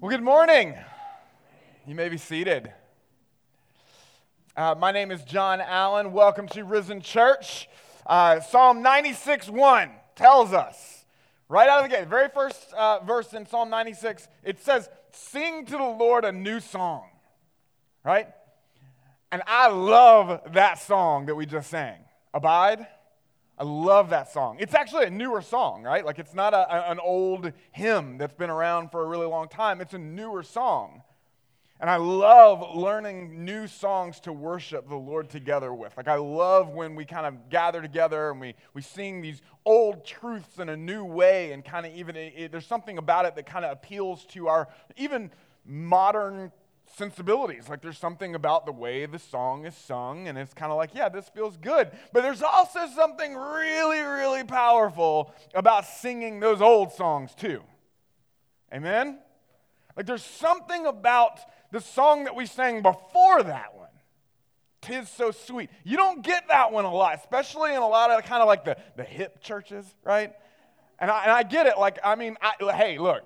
Well, good morning. You may be seated. Uh, my name is John Allen. Welcome to Risen Church. Uh, Psalm 96 1 tells us, right out of the gate, the very first uh, verse in Psalm 96, it says, Sing to the Lord a new song, right? And I love that song that we just sang, Abide. I love that song. It's actually a newer song, right? Like it's not a, an old hymn that's been around for a really long time. It's a newer song. And I love learning new songs to worship the Lord together with. Like, I love when we kind of gather together and we, we sing these old truths in a new way, and kind of even it, it, there's something about it that kind of appeals to our even modern sensibilities. Like there's something about the way the song is sung, and it's kind of like, yeah, this feels good. But there's also something really, really powerful about singing those old songs too. Amen? Like there's something about the song that we sang before that one. Tis so sweet. You don't get that one a lot, especially in a lot of kind of like the, the hip churches, right? And I, and I get it. Like, I mean, I, hey, look,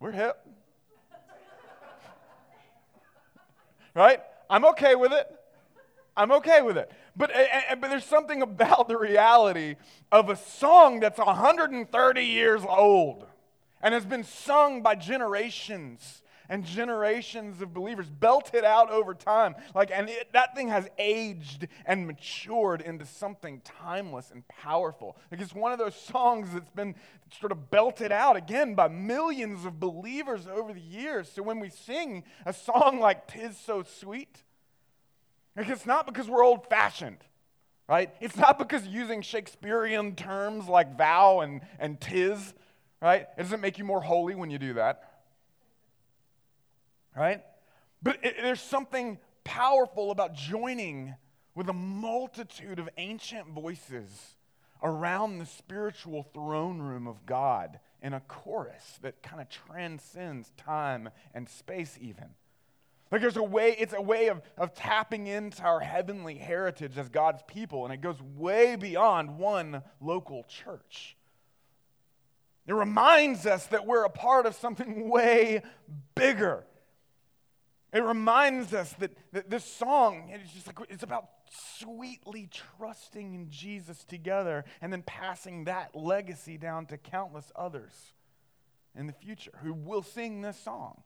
we're hip. Right? I'm okay with it. I'm okay with it. But, but there's something about the reality of a song that's 130 years old and has been sung by generations and generations of believers, belted out over time. Like, and it, that thing has aged and matured into something timeless and powerful. Like, it's one of those songs that's been sort of belted out again by millions of believers over the years. So when we sing a song like Tis So Sweet, like, it's not because we're old fashioned right? It's not because using Shakespearean terms like vow and, and tis, right? It doesn't make you more holy when you do that right? But it, there's something powerful about joining with a multitude of ancient voices around the spiritual throne room of God in a chorus that kind of transcends time and space, even. Like there's a way, it's a way of, of tapping into our heavenly heritage as God's people, and it goes way beyond one local church. It reminds us that we're a part of something way bigger it reminds us that, that this song is just like it's about sweetly trusting in Jesus together and then passing that legacy down to countless others in the future who will sing this song.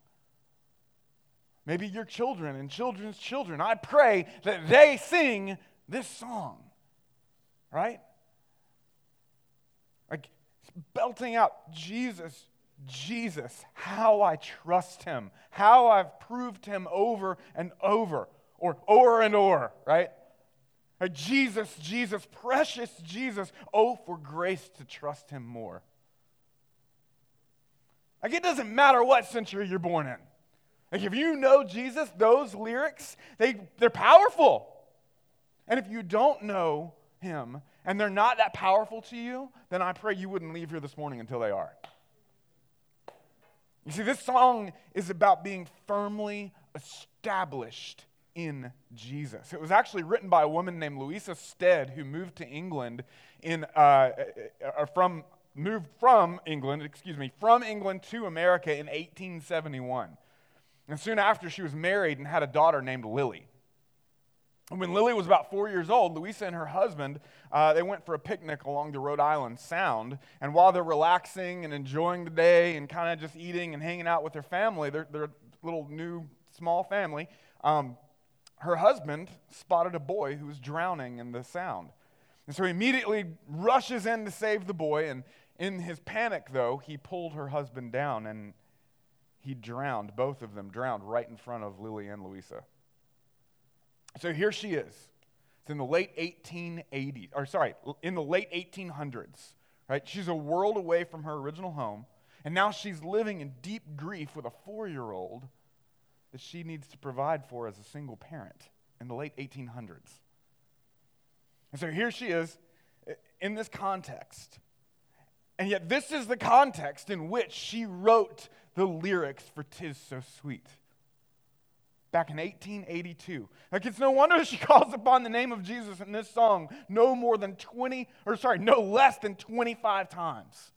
Maybe your children and children's children. I pray that they sing this song. Right? Like belting out Jesus Jesus, how I trust him, how I've proved him over and over, or o'er and o'er, right? Uh, Jesus, Jesus, precious Jesus, oh, for grace to trust him more. Like, it doesn't matter what century you're born in. Like, if you know Jesus, those lyrics, they, they're powerful. And if you don't know him and they're not that powerful to you, then I pray you wouldn't leave here this morning until they are. You see, this song is about being firmly established in Jesus. It was actually written by a woman named Louisa Stead who moved to England in, uh, uh, uh, from, moved from England, excuse me, from England to America in 1871. And soon after, she was married and had a daughter named Lily. When Lily was about four years old, Louisa and her husband, uh, they went for a picnic along the Rhode Island Sound. And while they're relaxing and enjoying the day and kind of just eating and hanging out with their family, their, their little new small family, um, her husband spotted a boy who was drowning in the Sound. And so he immediately rushes in to save the boy. And in his panic, though, he pulled her husband down and he drowned. Both of them drowned right in front of Lily and Louisa. So here she is. It's in the late 1880s, or sorry, in the late 1800s, right? She's a world away from her original home, and now she's living in deep grief with a four year old that she needs to provide for as a single parent in the late 1800s. And so here she is in this context. And yet, this is the context in which she wrote the lyrics for Tis So Sweet back in 1882. Like, it's no wonder she calls upon the name of Jesus in this song no more than 20, or sorry, no less than 25 times.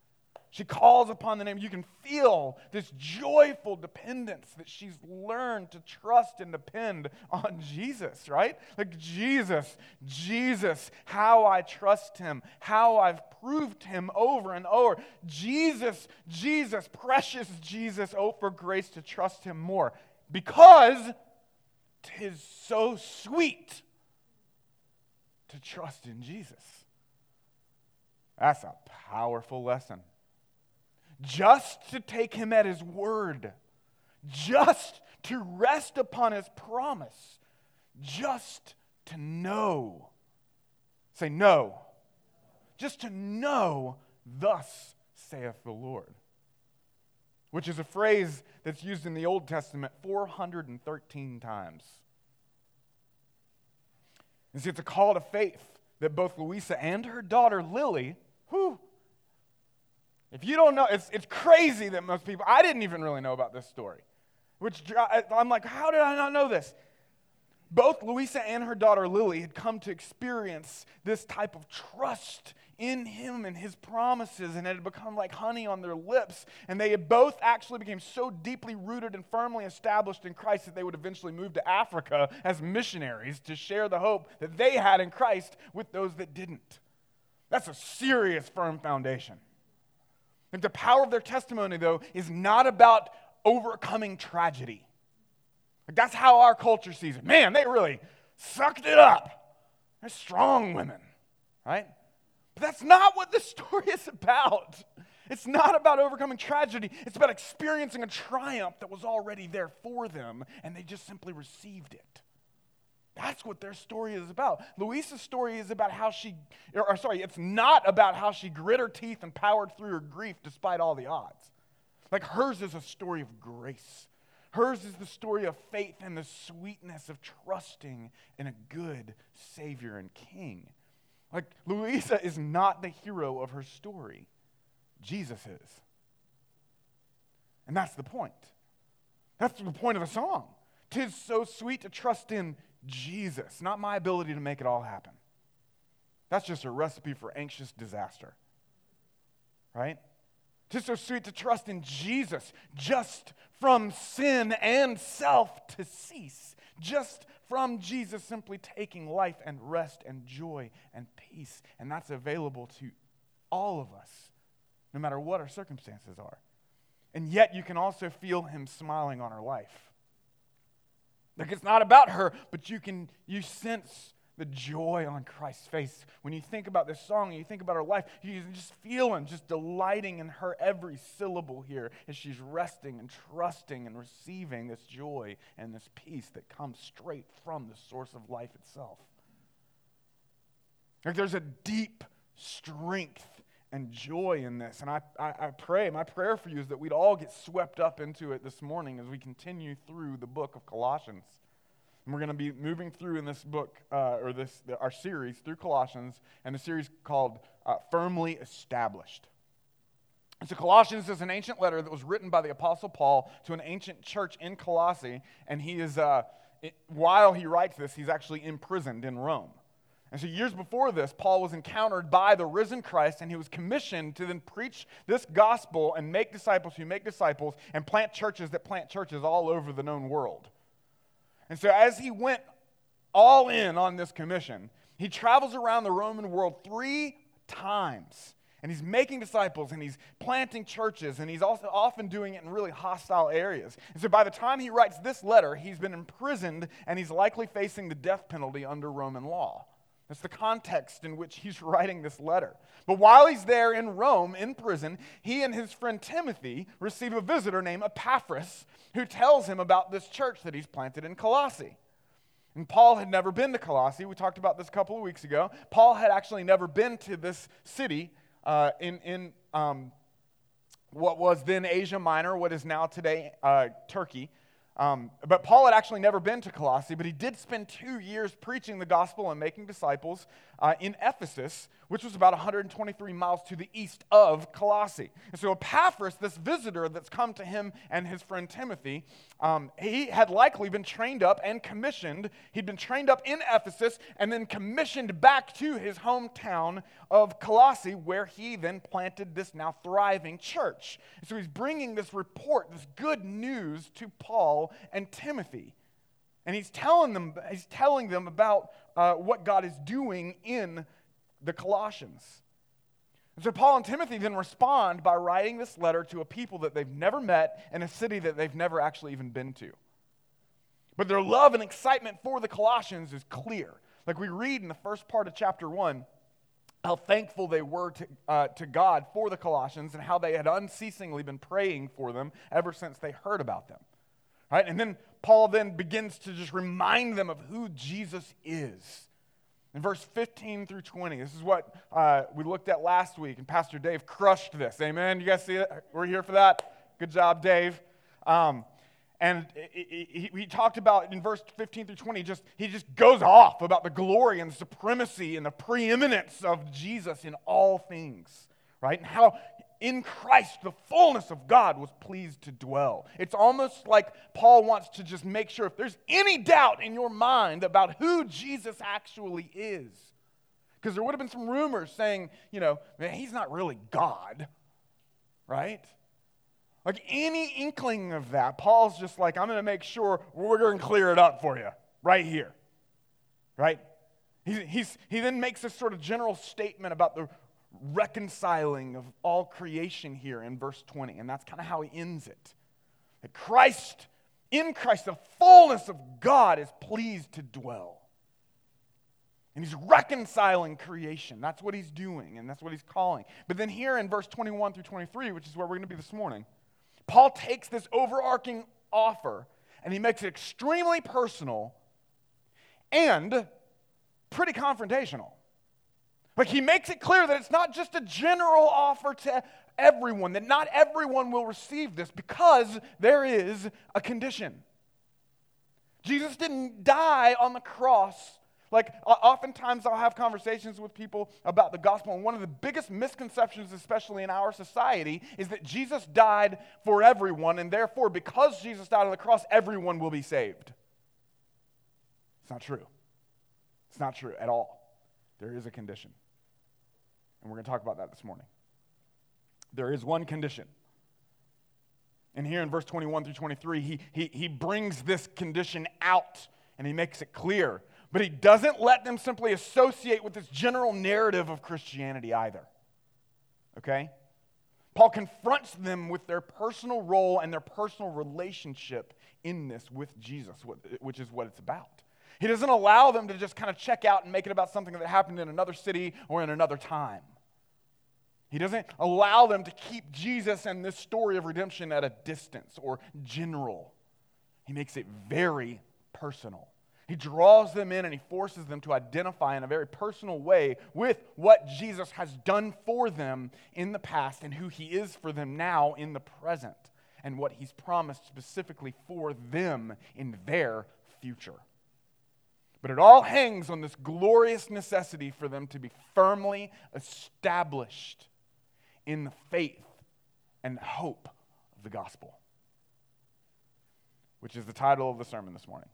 She calls upon the name. You can feel this joyful dependence that she's learned to trust and depend on Jesus, right? Like, Jesus, Jesus, how I trust him, how I've proved him over and over. Jesus, Jesus, precious Jesus, oh, for grace to trust him more. Because tis so sweet to trust in Jesus. That's a powerful lesson just to take him at his word, just to rest upon his promise, just to know. Say, no. Just to know, thus saith the Lord. Which is a phrase that's used in the Old Testament 413 times. And see, it's a call to faith that both Louisa and her daughter Lily, who if you don't know, it's, it's crazy that most people, I didn't even really know about this story. Which I'm like, how did I not know this? Both Louisa and her daughter Lily had come to experience this type of trust in him and his promises, and it had become like honey on their lips. And they had both actually became so deeply rooted and firmly established in Christ that they would eventually move to Africa as missionaries to share the hope that they had in Christ with those that didn't. That's a serious, firm foundation. Like the power of their testimony, though, is not about overcoming tragedy. Like that's how our culture sees it. Man, they really sucked it up. They're strong women, right? But that's not what this story is about. It's not about overcoming tragedy. It's about experiencing a triumph that was already there for them, and they just simply received it. That's what their story is about. Louisa's story is about how she, or, or, sorry, it's not about how she grit her teeth and powered through her grief despite all the odds. Like hers is a story of grace. Hers is the story of faith and the sweetness of trusting in a good Savior and King. Like Louisa is not the hero of her story, Jesus is. And that's the point. That's the point of the song. Tis so sweet to trust in Jesus, not my ability to make it all happen. That's just a recipe for anxious disaster. Right? Just so sweet to trust in Jesus, just from sin and self to cease. Just from Jesus simply taking life and rest and joy and peace. And that's available to all of us, no matter what our circumstances are. And yet you can also feel him smiling on our life. Like it's not about her, but you can you sense the joy on Christ's face. When you think about this song and you think about her life, you just feeling, just delighting in her every syllable here as she's resting and trusting and receiving this joy and this peace that comes straight from the source of life itself. Like there's a deep strength and joy in this. And I, I, I, pray, my prayer for you is that we'd all get swept up into it this morning as we continue through the book of Colossians. And we're going to be moving through in this book, uh, or this our series through Colossians, and the series called uh, Firmly Established. And so Colossians is an ancient letter that was written by the Apostle Paul to an ancient church in Colossae, and he is, uh, it, while he writes this, he's actually imprisoned in Rome. And so, years before this, Paul was encountered by the risen Christ, and he was commissioned to then preach this gospel and make disciples who make disciples and plant churches that plant churches all over the known world. And so, as he went all in on this commission, he travels around the Roman world three times. And he's making disciples and he's planting churches and he's also often doing it in really hostile areas. And so by the time he writes this letter, he's been imprisoned and he's likely facing the death penalty under Roman law. That's the context in which he's writing this letter. But while he's there in Rome, in prison, he and his friend Timothy receive a visitor named Epaphras who tells him about this church that he's planted in Colossae. And Paul had never been to Colossae. We talked about this a couple of weeks ago. Paul had actually never been to this city uh, in, in um, what was then Asia Minor, what is now today uh, Turkey. Um, but Paul had actually never been to Colossae, but he did spend two years preaching the gospel and making disciples uh, in Ephesus, which was about 123 miles to the east of Colossae. And so Epaphras, this visitor that's come to him and his friend Timothy, um, he had likely been trained up and commissioned. He'd been trained up in Ephesus and then commissioned back to his hometown of Colossae, where he then planted this now thriving church. And so he's bringing this report, this good news to Paul and Timothy. And he's telling them, he's telling them about uh, what God is doing in the Colossians. And so Paul and Timothy then respond by writing this letter to a people that they've never met in a city that they've never actually even been to. But their love and excitement for the Colossians is clear. Like we read in the first part of chapter 1, how thankful they were to, uh, to God for the Colossians and how they had unceasingly been praying for them ever since they heard about them. Right? And then Paul then begins to just remind them of who Jesus is. In verse 15 through 20, this is what uh, we looked at last week, and Pastor Dave crushed this. Amen? You guys see it? We're here for that. Good job, Dave. Um, and he, talked about in verse 15 through 20, just, he just goes off about the glory and the supremacy and the preeminence of Jesus in all things, right? And how in Christ, the fullness of God was pleased to dwell. It's almost like Paul wants to just make sure if there's any doubt in your mind about who Jesus actually is, because there would have been some rumors saying, you know, man, he's not really God, right? Like any inkling of that, Paul's just like, I'm going to make sure we're going to clear it up for you right here, right? He, he's, he then makes this sort of general statement about the reconciling of all creation here in verse 20. And that's kind of how he ends it. That Christ, in Christ, the fullness of God is pleased to dwell. And he's reconciling creation. That's what he's doing, and that's what he's calling. But then here in verse 21 through 23, which is where we're going to be this morning, Paul takes this overarching offer and he makes it extremely personal and pretty confrontational. Like he makes it clear that it's not just a general offer to everyone, that not everyone will receive this because there is a condition. Jesus didn't die on the cross. Like, oftentimes I'll have conversations with people about the gospel, and one of the biggest misconceptions, especially in our society, is that Jesus died for everyone, and therefore, because Jesus died on the cross, everyone will be saved. It's not true. It's not true at all. There is a condition. And we're going to talk about that this morning. There is one condition. And here in verse 21 through 23, he, he, he brings this condition out and he makes it clear. But he doesn't let them simply associate with this general narrative of Christianity either. Okay? Paul confronts them with their personal role and their personal relationship in this with Jesus, which is what it's about. He doesn't allow them to just kind of check out and make it about something that happened in another city or in another time. He doesn't allow them to keep Jesus and this story of redemption at a distance or general. He makes it very personal. He draws them in and he forces them to identify in a very personal way with what Jesus has done for them in the past and who he is for them now in the present and what he's promised specifically for them in their future. But it all hangs on this glorious necessity for them to be firmly established in the faith and hope of the gospel, which is the title of the sermon this morning.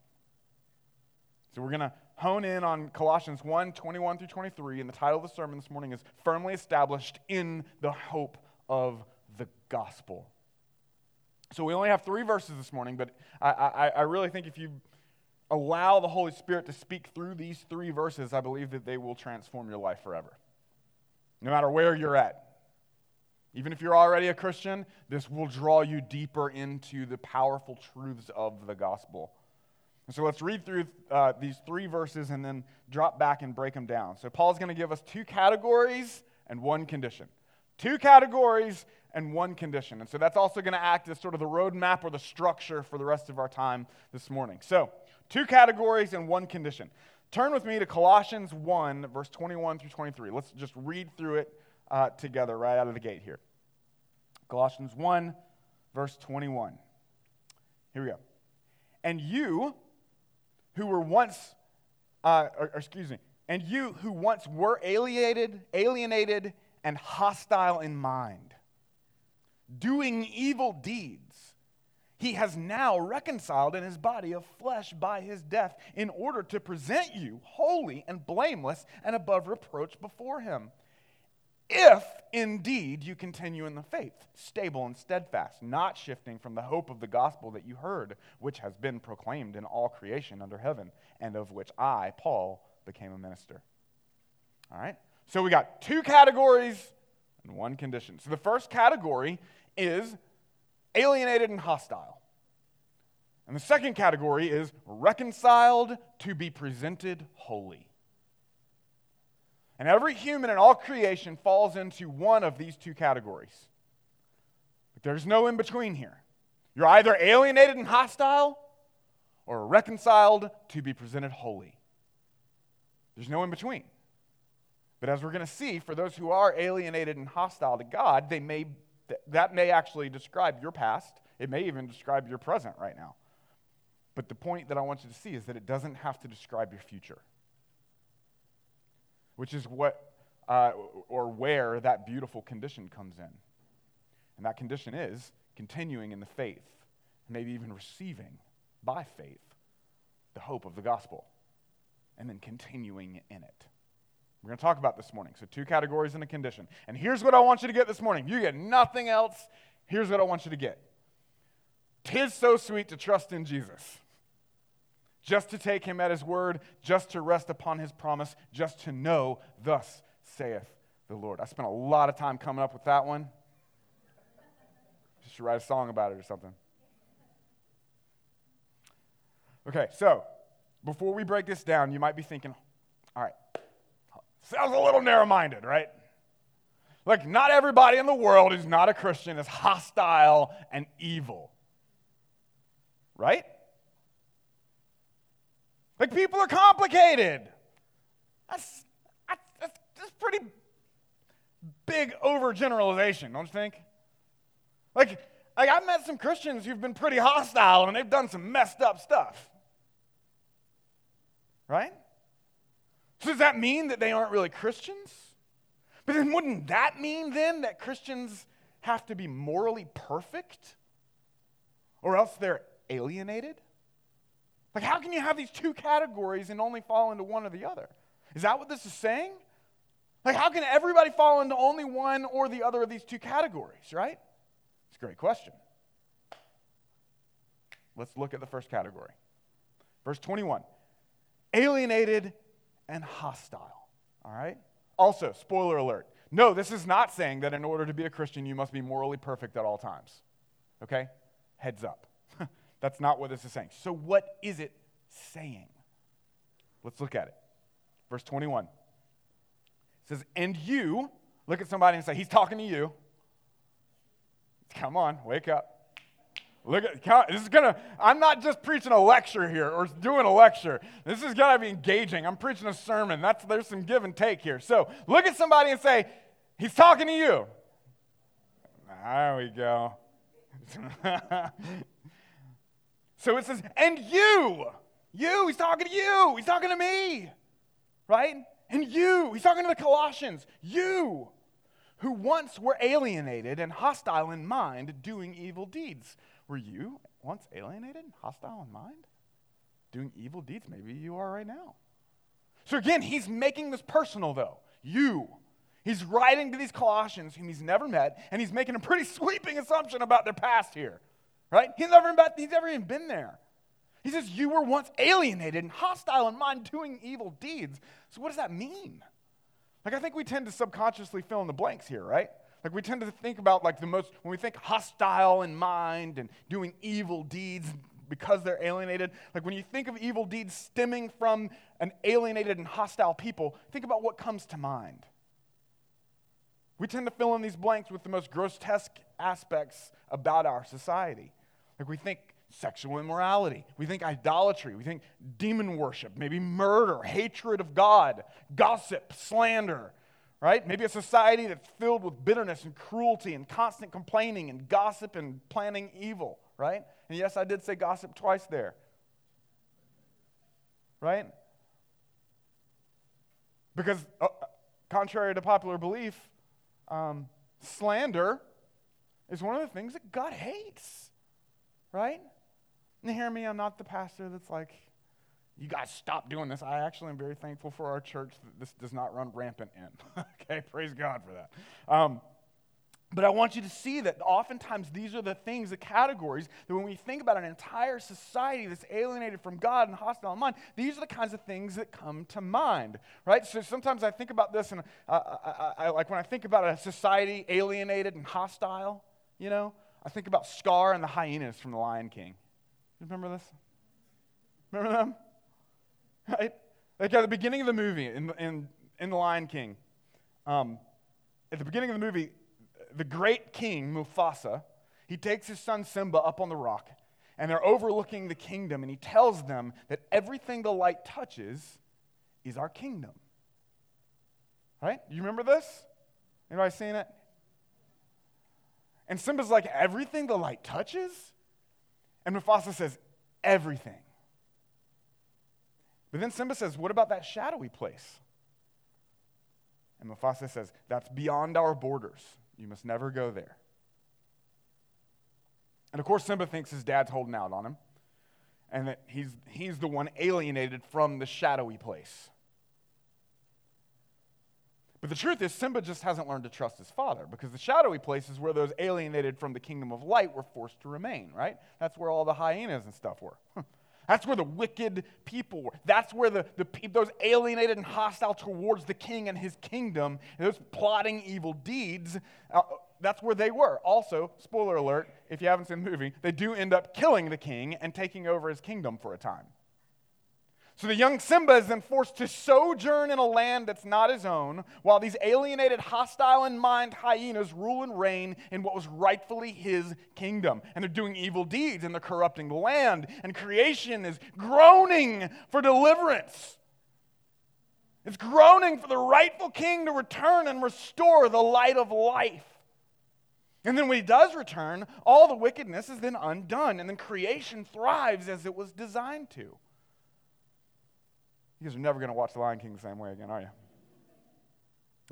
So we're going to hone in on Colossians 1 21 through 23, and the title of the sermon this morning is Firmly Established in the Hope of the Gospel. So we only have three verses this morning, but I, I, I really think if you allow the Holy Spirit to speak through these three verses, I believe that they will transform your life forever. No matter where you're at, even if you're already a Christian, this will draw you deeper into the powerful truths of the gospel. And so let's read through uh, these three verses and then drop back and break them down. So Paul's going to give us two categories and one condition. Two categories and one condition. And so that's also going to act as sort of the roadmap or the structure for the rest of our time this morning. So, two categories and one condition. Turn with me to Colossians 1, verse 21 through 23. Let's just read through it uh, together right out of the gate here. Colossians 1, verse 21. Here we go. And you, who were once, uh, or, or excuse me, And you who once were alienated, alienated and hostile in mind, doing evil deeds, he has now reconciled in his body of flesh by his death in order to present you holy and blameless and above reproach before him. If indeed you continue in the faith, stable and steadfast, not shifting from the hope of the gospel that you heard, which has been proclaimed in all creation under heaven, and of which I, Paul, became a minister. All right? So we got two categories and one condition. So the first category is alienated and hostile. And the second category is reconciled to be presented holy. And every human in all creation falls into one of these two categories. But there's no in between here. You're either alienated and hostile or reconciled to be presented holy. There's no in between. But as we're going to see, for those who are alienated and hostile to God, they may, that may actually describe your past. It may even describe your present right now. But the point that I want you to see is that it doesn't have to describe your future, which is what uh, or where that beautiful condition comes in. And that condition is continuing in the faith, maybe even receiving by faith the hope of the gospel, and then continuing in it. We're going to talk about this morning. So, two categories and a condition. And here's what I want you to get this morning. You get nothing else. Here's what I want you to get. Tis so sweet to trust in Jesus, just to take him at his word, just to rest upon his promise, just to know, thus saith the Lord. I spent a lot of time coming up with that one. Just to write a song about it or something. Okay, so before we break this down, you might be thinking, all right, sounds a little narrow minded, right? Like, not everybody in the world who's not a Christian is hostile and evil, right? Like, people are complicated. That's, that's, that's pretty big overgeneralization, don't you think? Like, like, I've met some Christians who've been pretty hostile and they've done some messed up stuff. Right? So does that mean that they aren't really Christians? But then wouldn't that mean then that Christians have to be morally perfect? Or else they're alienated? Like, how can you have these two categories and only fall into one or the other? Is that what this is saying? Like, how can everybody fall into only one or the other of these two categories, right? It's a great question. Let's look at the first category. Verse 21 alienated and hostile. All right? Also, spoiler alert. No, this is not saying that in order to be a Christian, you must be morally perfect at all times. Okay? Heads up. That's not what this is saying. So, what is it saying? Let's look at it. Verse 21 it says, And you, look at somebody and say, He's talking to you. Come on, wake up. Look at this is gonna. I'm not just preaching a lecture here or doing a lecture. This is gonna be engaging. I'm preaching a sermon. That's there's some give and take here. So look at somebody and say, "He's talking to you." There we go. so it says, "And you, you." He's talking to you. He's talking to me, right? And you. He's talking to the Colossians. You, who once were alienated and hostile in mind, doing evil deeds. Were you once alienated, hostile in mind, doing evil deeds? Maybe you are right now. So again, he's making this personal, though. You. He's writing to these Colossians whom he's never met, and he's making a pretty sweeping assumption about their past here. Right? He's never, been, he's never even been there. He says, You were once alienated and hostile in mind, doing evil deeds. So, what does that mean? Like, I think we tend to subconsciously fill in the blanks here, right? Like we tend to think about like the most, when we think hostile in mind and doing evil deeds because they're alienated, like when you think of evil deeds stemming from an alienated and hostile people, think about what comes to mind. We tend to fill in these blanks with the most grotesque aspects about our society. Like we think sexual immorality, we think idolatry, we think demon worship, maybe murder, hatred of God, gossip, slander, right? Maybe a society that's filled with bitterness and cruelty and constant complaining and gossip and planning evil, right? And yes, I did say gossip twice there, right? Because, uh, contrary to popular belief, um, slander is one of the things that God hates, right? And hear me, I'm not the pastor that's like, you guys stop doing this. I actually am very thankful for our church that this does not run rampant in. okay, praise God for that. Um, but I want you to see that oftentimes these are the things, the categories, that when we think about an entire society that's alienated from God and hostile in mind, these are the kinds of things that come to mind, right? So sometimes I think about this, and I, I, I, like when I think about a society alienated and hostile, you know, I think about Scar and the hyenas from The Lion King. You remember this? Remember them? Right? Like at the beginning of the movie, in, in, in The Lion King, um, at the beginning of the movie, the great king, Mufasa, he takes his son Simba up on the rock, and they're overlooking the kingdom, and he tells them that everything the light touches is our kingdom. Right? You remember this? Anybody seen it? And Simba's like, everything the light touches? And Mufasa says, everything. But then Simba says, what about that shadowy place? And Mufasa says, that's beyond our borders. You must never go there. And of course, Simba thinks his dad's holding out on him and that he's, he's the one alienated from the shadowy place. But the truth is, Simba just hasn't learned to trust his father because the shadowy places where those alienated from the kingdom of light were forced to remain, right? That's where all the hyenas and stuff were. That's where the wicked people were. That's where the, the, those alienated and hostile towards the king and his kingdom, and those plotting evil deeds, uh, that's where they were. Also, spoiler alert, if you haven't seen the movie, they do end up killing the king and taking over his kingdom for a time. So the young Simba is then forced to sojourn in a land that's not his own, while these alienated, hostile in mind hyenas rule and reign in what was rightfully his kingdom. And they're doing evil deeds and they're corrupting the land, and creation is groaning for deliverance. It's groaning for the rightful king to return and restore the light of life. And then when he does return, all the wickedness is then undone, and then creation thrives as it was designed to. You guys are never going to watch The Lion King the same way again, are you?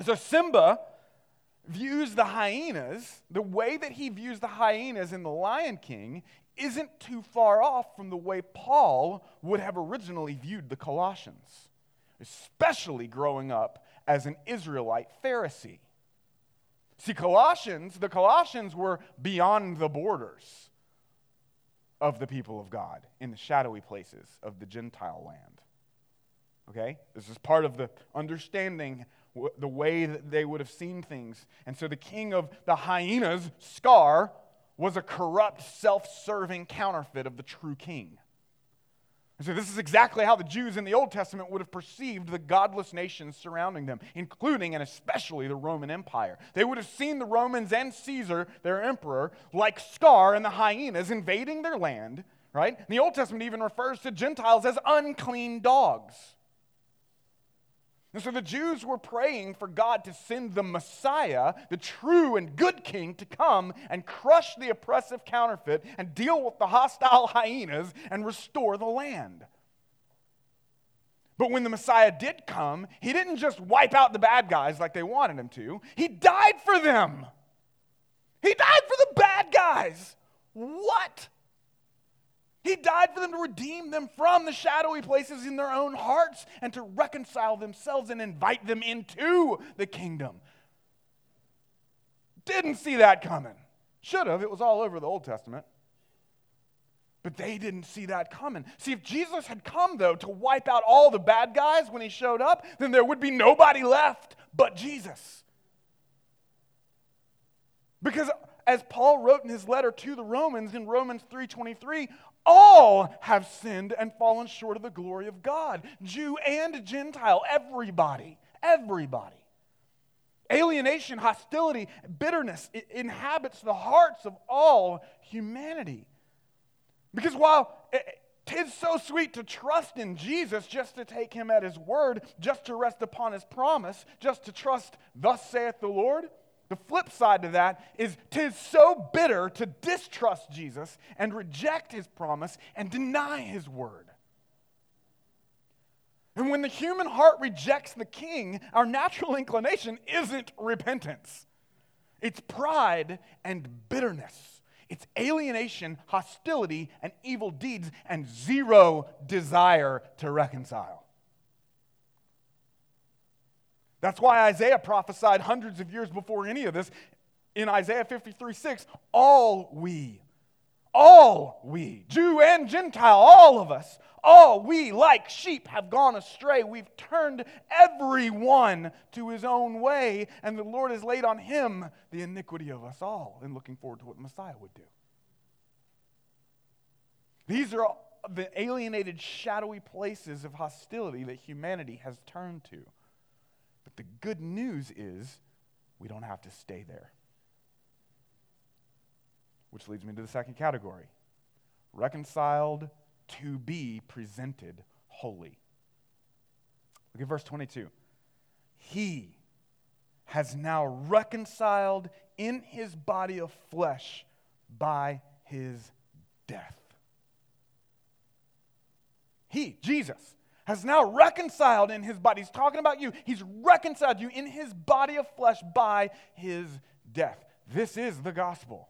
So Simba views the hyenas, the way that he views the hyenas in The Lion King isn't too far off from the way Paul would have originally viewed the Colossians, especially growing up as an Israelite Pharisee. See, Colossians, the Colossians were beyond the borders of the people of God in the shadowy places of the Gentile land. Okay? This is part of the understanding the way that they would have seen things. And so the king of the hyenas, Scar, was a corrupt, self serving counterfeit of the true king. And so this is exactly how the Jews in the Old Testament would have perceived the godless nations surrounding them, including and especially the Roman Empire. They would have seen the Romans and Caesar, their emperor, like Scar and the hyenas invading their land, right? And the Old Testament even refers to Gentiles as unclean dogs. And so the Jews were praying for God to send the Messiah, the true and good king, to come and crush the oppressive counterfeit and deal with the hostile hyenas and restore the land. But when the Messiah did come, he didn't just wipe out the bad guys like they wanted him to, he died for them. He died for the bad guys. What? He died for them to redeem them from the shadowy places in their own hearts and to reconcile themselves and invite them into the kingdom. Didn't see that coming. Should have. It was all over the Old Testament. But they didn't see that coming. See, if Jesus had come, though, to wipe out all the bad guys when he showed up, then there would be nobody left but Jesus. Because as Paul wrote in his letter to the Romans in Romans 3:23, all have sinned and fallen short of the glory of God. Jew and Gentile, everybody, everybody. Alienation, hostility, bitterness inhabits the hearts of all humanity. Because while tis so sweet to trust in Jesus, just to take him at his word, just to rest upon his promise, just to trust, thus saith the Lord, the flip side to that is tis so bitter to distrust Jesus and reject his promise and deny his word. And when the human heart rejects the king, our natural inclination isn't repentance, it's pride and bitterness. It's alienation, hostility, and evil deeds, and zero desire to reconcile. That's why Isaiah prophesied hundreds of years before any of this in Isaiah 53 6 all we, all we, Jew and Gentile, all of us, all we, like sheep, have gone astray. We've turned everyone to his own way, and the Lord has laid on him the iniquity of us all, and looking forward to what Messiah would do. These are the alienated, shadowy places of hostility that humanity has turned to. But the good news is we don't have to stay there. Which leads me to the second category reconciled to be presented holy. Look at verse 22. He has now reconciled in his body of flesh by his death. He, Jesus, has now reconciled in his body. He's talking about you. He's reconciled you in his body of flesh by his death. This is the gospel.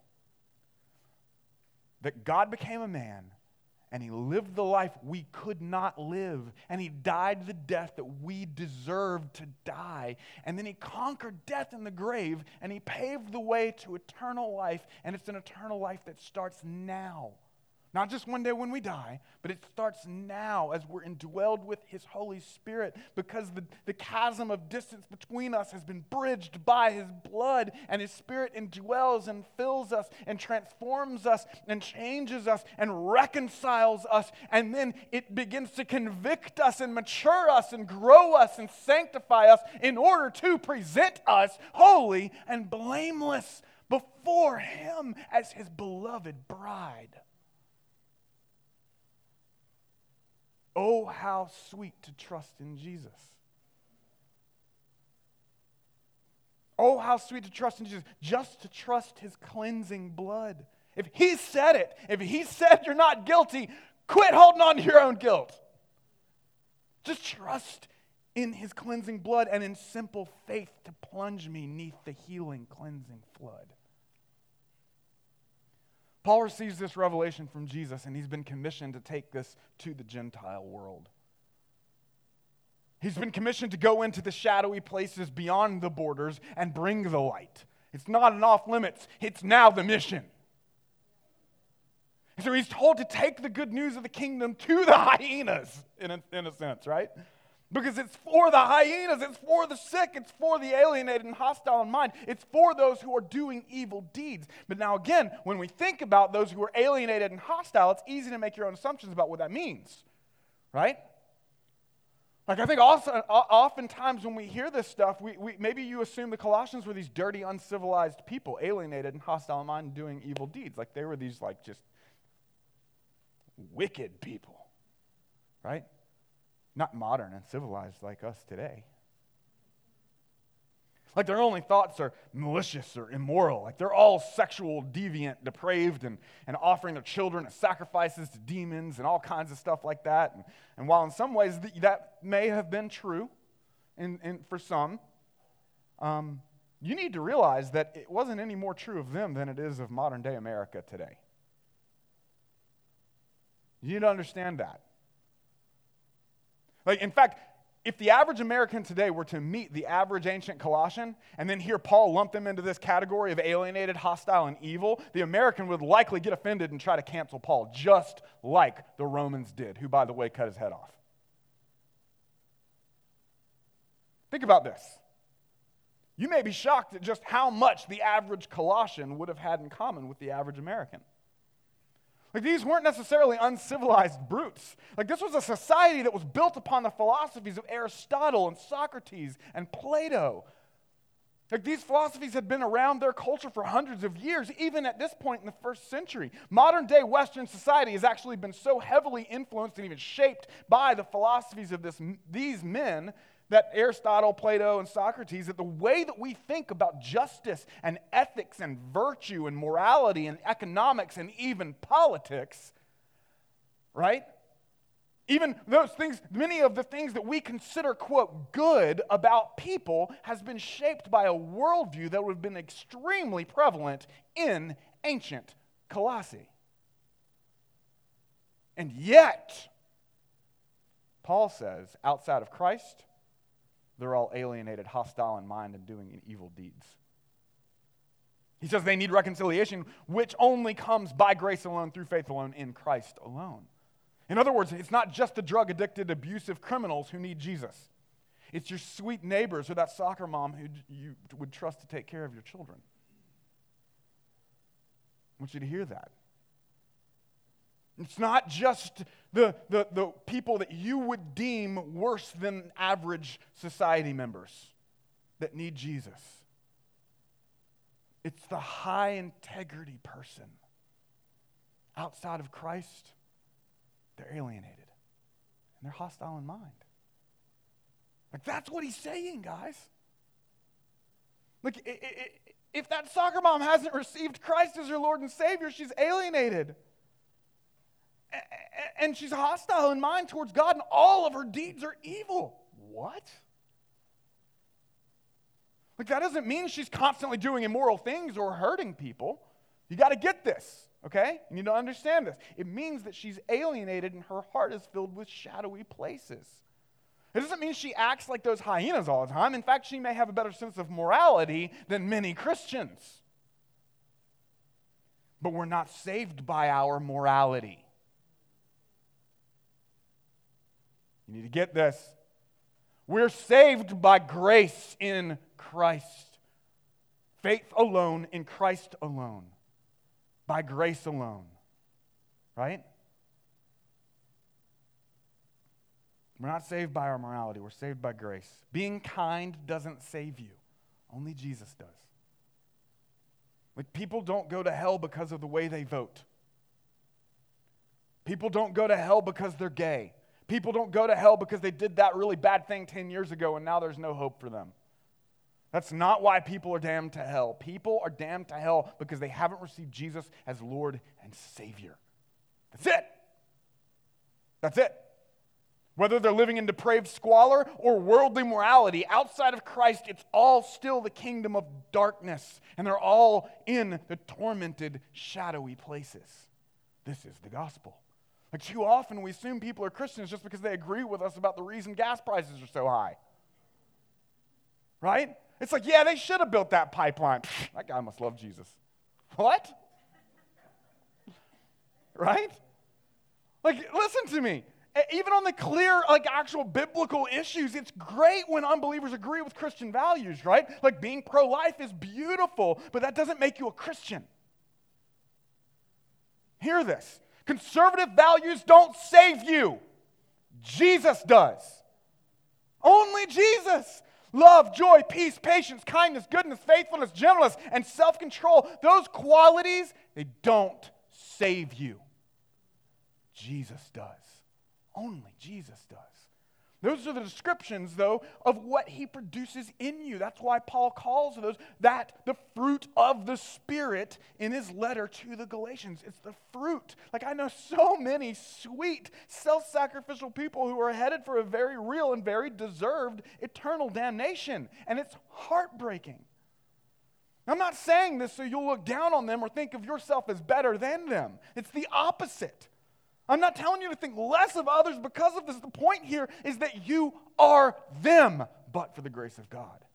That God became a man and he lived the life we could not live and he died the death that we deserved to die and then he conquered death in the grave and he paved the way to eternal life and it's an eternal life that starts now not just one day when we die, but it starts now as we're indwelled with His Holy Spirit because the, the chasm of distance between us has been bridged by His blood, and His Spirit indwells and fills us and transforms us and changes us and reconciles us. And then it begins to convict us and mature us and grow us and sanctify us in order to present us holy and blameless before Him as His beloved bride. Oh, how sweet to trust in Jesus. Oh, how sweet to trust in Jesus, just to trust his cleansing blood. If he said it, if he said you're not guilty, quit holding on to your own guilt. Just trust in his cleansing blood and in simple faith to plunge me neath the healing, cleansing flood. Paul receives this revelation from Jesus, and he's been commissioned to take this to the Gentile world. He's been commissioned to go into the shadowy places beyond the borders and bring the light. It's not an off limits, it's now the mission. So he's told to take the good news of the kingdom to the hyenas, in a, in a sense, right? Because it's for the hyenas, it's for the sick, it's for the alienated and hostile in mind, it's for those who are doing evil deeds. But now, again, when we think about those who are alienated and hostile, it's easy to make your own assumptions about what that means, right? Like, I think also, uh, oftentimes when we hear this stuff, we, we, maybe you assume the Colossians were these dirty, uncivilized people, alienated and hostile in mind, doing evil deeds. Like, they were these, like, just wicked people, right? Not modern and civilized like us today. Like their only thoughts are malicious or immoral. Like they're all sexual, deviant, depraved, and, and offering their children as sacrifices to demons and all kinds of stuff like that. And, and while in some ways th- that may have been true in, in, for some, um, you need to realize that it wasn't any more true of them than it is of modern day America today. You need to understand that. Like, in fact, if the average American today were to meet the average ancient Colossian and then hear Paul lump them into this category of alienated, hostile, and evil, the American would likely get offended and try to cancel Paul, just like the Romans did, who, by the way, cut his head off. Think about this. You may be shocked at just how much the average Colossian would have had in common with the average American. Like these weren't necessarily uncivilized brutes. Like this was a society that was built upon the philosophies of Aristotle and Socrates and Plato. Like these philosophies had been around their culture for hundreds of years, even at this point in the first century. Modern day Western society has actually been so heavily influenced and even shaped by the philosophies of this, these men that Aristotle, Plato, and Socrates, that the way that we think about justice and ethics and virtue and morality and economics and even politics, right, Even those things, many of the things that we consider, quote, good about people has been shaped by a worldview that would have been extremely prevalent in ancient Colossae. And yet, Paul says, outside of Christ, they're all alienated, hostile in mind, and doing evil deeds. He says they need reconciliation, which only comes by grace alone, through faith alone, in Christ alone. In other words, it's not just the drug addicted, abusive criminals who need Jesus. It's your sweet neighbors or that soccer mom who you would trust to take care of your children. I want you to hear that. It's not just the, the, the people that you would deem worse than average society members that need Jesus. It's the high integrity person. Outside of Christ, they're alienated and they're hostile in mind. Like, that's what he's saying, guys. Look, if that soccer mom hasn't received Christ as her Lord and Savior, she's alienated. And she's hostile in mind towards God, and all of her deeds are evil. What? Like, that doesn't mean she's constantly doing immoral things or hurting people. You got to get this, okay? You need to understand this. It means that she's alienated and her heart is filled with shadowy places. It doesn't mean she acts like those hyenas all the time. In fact, she may have a better sense of morality than many Christians. But we're not saved by our morality. You need to get this. We're saved by grace in Christ. Faith alone in Christ alone. By grace alone. Right? We're not saved by our morality, we're saved by grace. Being kind doesn't save you, only Jesus does. Like, people don't go to hell because of the way they vote. People don't go to hell because they're gay. People don't go to hell because they did that really bad thing 10 years ago and now there's no hope for them. That's not why people are damned to hell. People are damned to hell because they haven't received Jesus as Lord and Savior. That's it. That's it. Whether they're living in depraved squalor or worldly morality, outside of Christ, it's all still the kingdom of darkness, and they're all in the tormented, shadowy places. This is the gospel. Like, too often we assume people are Christians just because they agree with us about the reason gas prices are so high. Right? It's like, yeah, they should have built that pipeline. that guy must love Jesus. What? right? Like, listen to me even on the clear, like actual biblical issues, it's great when unbelievers agree with Christian values, right? Like being pro life is beautiful, but that doesn't make you a Christian. Hear this conservative values don't save you, Jesus does. Only Jesus. Love, joy, peace, patience, kindness, goodness, faithfulness, gentleness, and self control, those qualities, they don't save you. Jesus does. Only Jesus does. Those are the descriptions, though, of what he produces in you. That's why Paul calls those that the fruit of the Spirit in his letter to the Galatians. It's the fruit. Like, I know so many sweet, self sacrificial people who are headed for a very real and very deserved eternal damnation. And it's heartbreaking. I'm not saying this so you'll look down on them or think of yourself as better than them. It's the opposite. I'm not telling you to think less of others because of this. The point here is that you are them, but for the grace of God.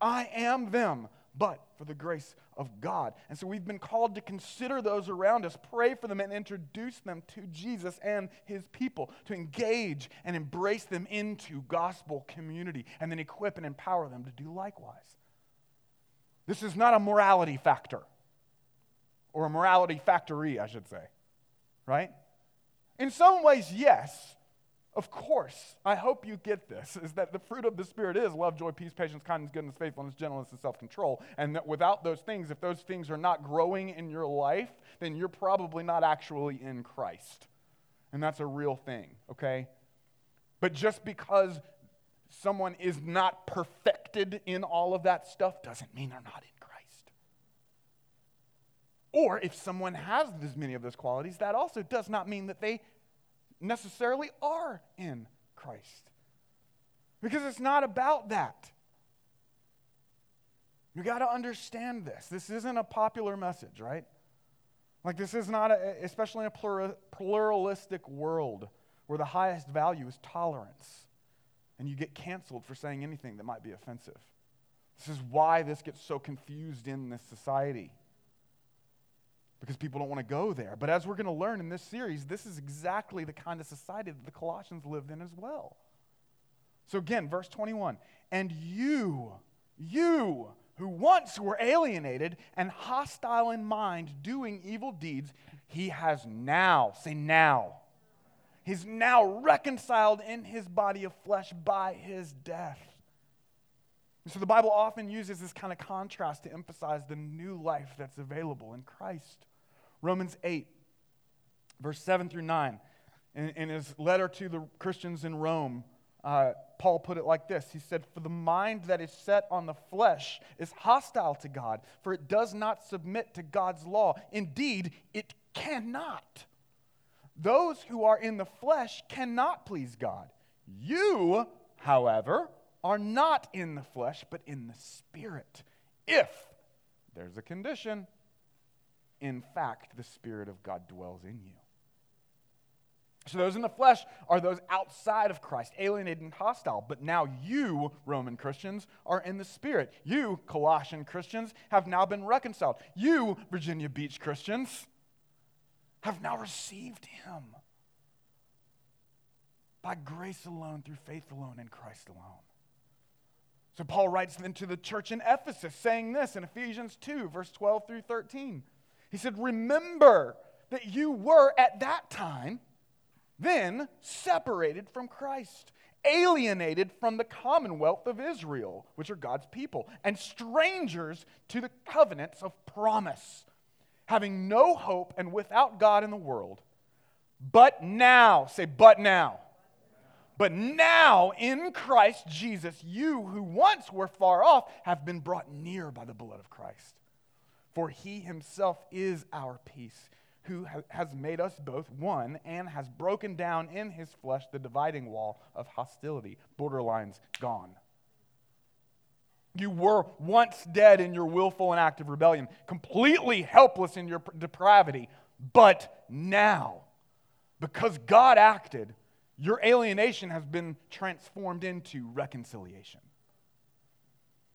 I am them, but for the grace of God. And so we've been called to consider those around us, pray for them, and introduce them to Jesus and his people, to engage and embrace them into gospel community, and then equip and empower them to do likewise. This is not a morality factor, or a morality factory, I should say, right? In some ways, yes. Of course, I hope you get this is that the fruit of the Spirit is love, joy, peace, patience, kindness, goodness, faithfulness, gentleness, and self control. And that without those things, if those things are not growing in your life, then you're probably not actually in Christ. And that's a real thing, okay? But just because someone is not perfected in all of that stuff doesn't mean they're not in. Or if someone has as many of those qualities, that also does not mean that they necessarily are in Christ. Because it's not about that. You got to understand this. This isn't a popular message, right? Like, this is not, a, especially in a pluralistic world where the highest value is tolerance and you get canceled for saying anything that might be offensive. This is why this gets so confused in this society because people don't want to go there. But as we're going to learn in this series, this is exactly the kind of society that the Colossians lived in as well. So again, verse 21 And you, you who once were alienated and hostile in mind, doing evil deeds, he has now, say now, he's now reconciled in his body of flesh by his death. so the Bible often uses this kind of contrast to emphasize the new life that's available in Christ. Romans 8, verse 7 through 9, in, in his letter to the Christians in Rome, uh, Paul put it like this He said, For the mind that is set on the flesh is hostile to God, for it does not submit to God's law. Indeed, it cannot. Those who are in the flesh cannot please God. You, however, are not in the flesh, but in the Spirit. If, there's a condition, in fact, the Spirit of God dwells in you. So those in the flesh are those outside of Christ, alienated and hostile. But now you, Roman Christians, are in the Spirit. You, Colossian Christians, have now been reconciled. You, Virginia Beach Christians, have now received Him by grace alone, through faith alone, in Christ alone. So Paul writes then to the church in Ephesus, saying this in Ephesians 2, verse 12 through 13. He said, Remember that you were at that time then separated from Christ, alienated from the commonwealth of Israel, which are God's people, and strangers to the covenants of promise, having no hope and without God in the world. But now, say, but now. But now in Christ Jesus, you who once were far off have been brought near by the blood of Christ. For he himself is our peace who has made us both one and has broken down in his flesh the dividing wall of hostility. Borderlines gone. You were once dead in your willful and active rebellion, completely helpless in your depravity, but now, because God acted, your alienation has been transformed into reconciliation.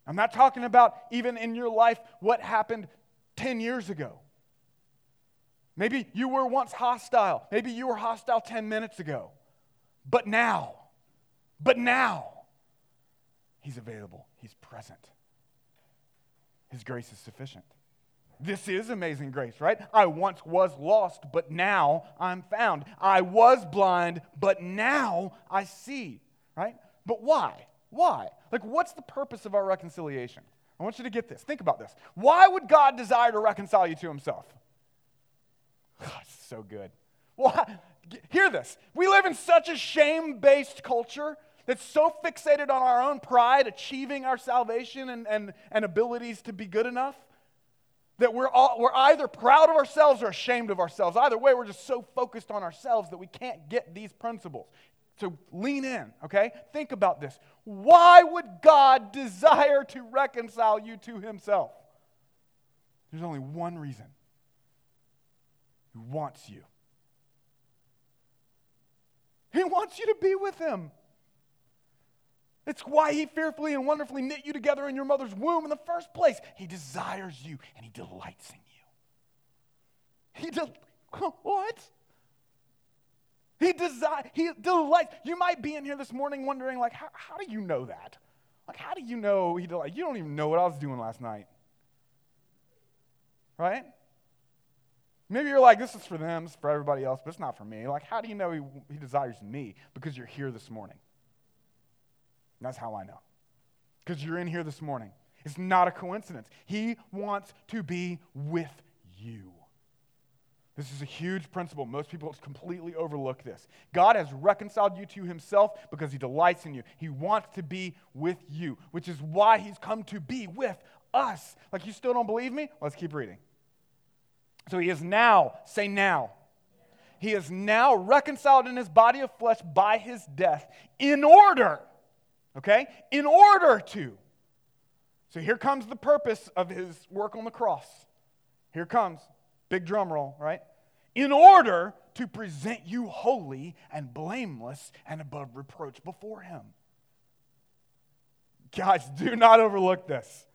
I'm not talking about even in your life what happened 10 years ago. Maybe you were once hostile. Maybe you were hostile 10 minutes ago. But now, but now, He's available. He's present. His grace is sufficient. This is amazing grace, right? I once was lost, but now I'm found. I was blind, but now I see, right? But why? Why? Like, what's the purpose of our reconciliation? I want you to get this. Think about this. Why would God desire to reconcile you to Himself? Oh, so good. Well, hear this. We live in such a shame based culture that's so fixated on our own pride, achieving our salvation and, and, and abilities to be good enough, that we're, all, we're either proud of ourselves or ashamed of ourselves. Either way, we're just so focused on ourselves that we can't get these principles. So lean in, okay? Think about this. Why would God desire to reconcile you to Himself? There's only one reason He wants you. He wants you to be with him. It's why he fearfully and wonderfully knit you together in your mother's womb in the first place. He desires you and he delights in you. He de- what? He desire he delights. You might be in here this morning wondering, like, how, how do you know that? Like, how do you know he delights? You don't even know what I was doing last night. Right? Maybe you're like, this is for them, is for everybody else, but it's not for me. Like, how do you know he, he desires me? Because you're here this morning. And that's how I know. Because you're in here this morning. It's not a coincidence. He wants to be with you. This is a huge principle. Most people completely overlook this. God has reconciled you to himself because he delights in you. He wants to be with you, which is why he's come to be with us. Like, you still don't believe me? Let's keep reading. So he is now, say now. he is now reconciled in his body of flesh by his death in order, okay? In order to. So here comes the purpose of his work on the cross. Here comes, big drum roll, right? In order to present you holy and blameless and above reproach before him. Guys, do not overlook this.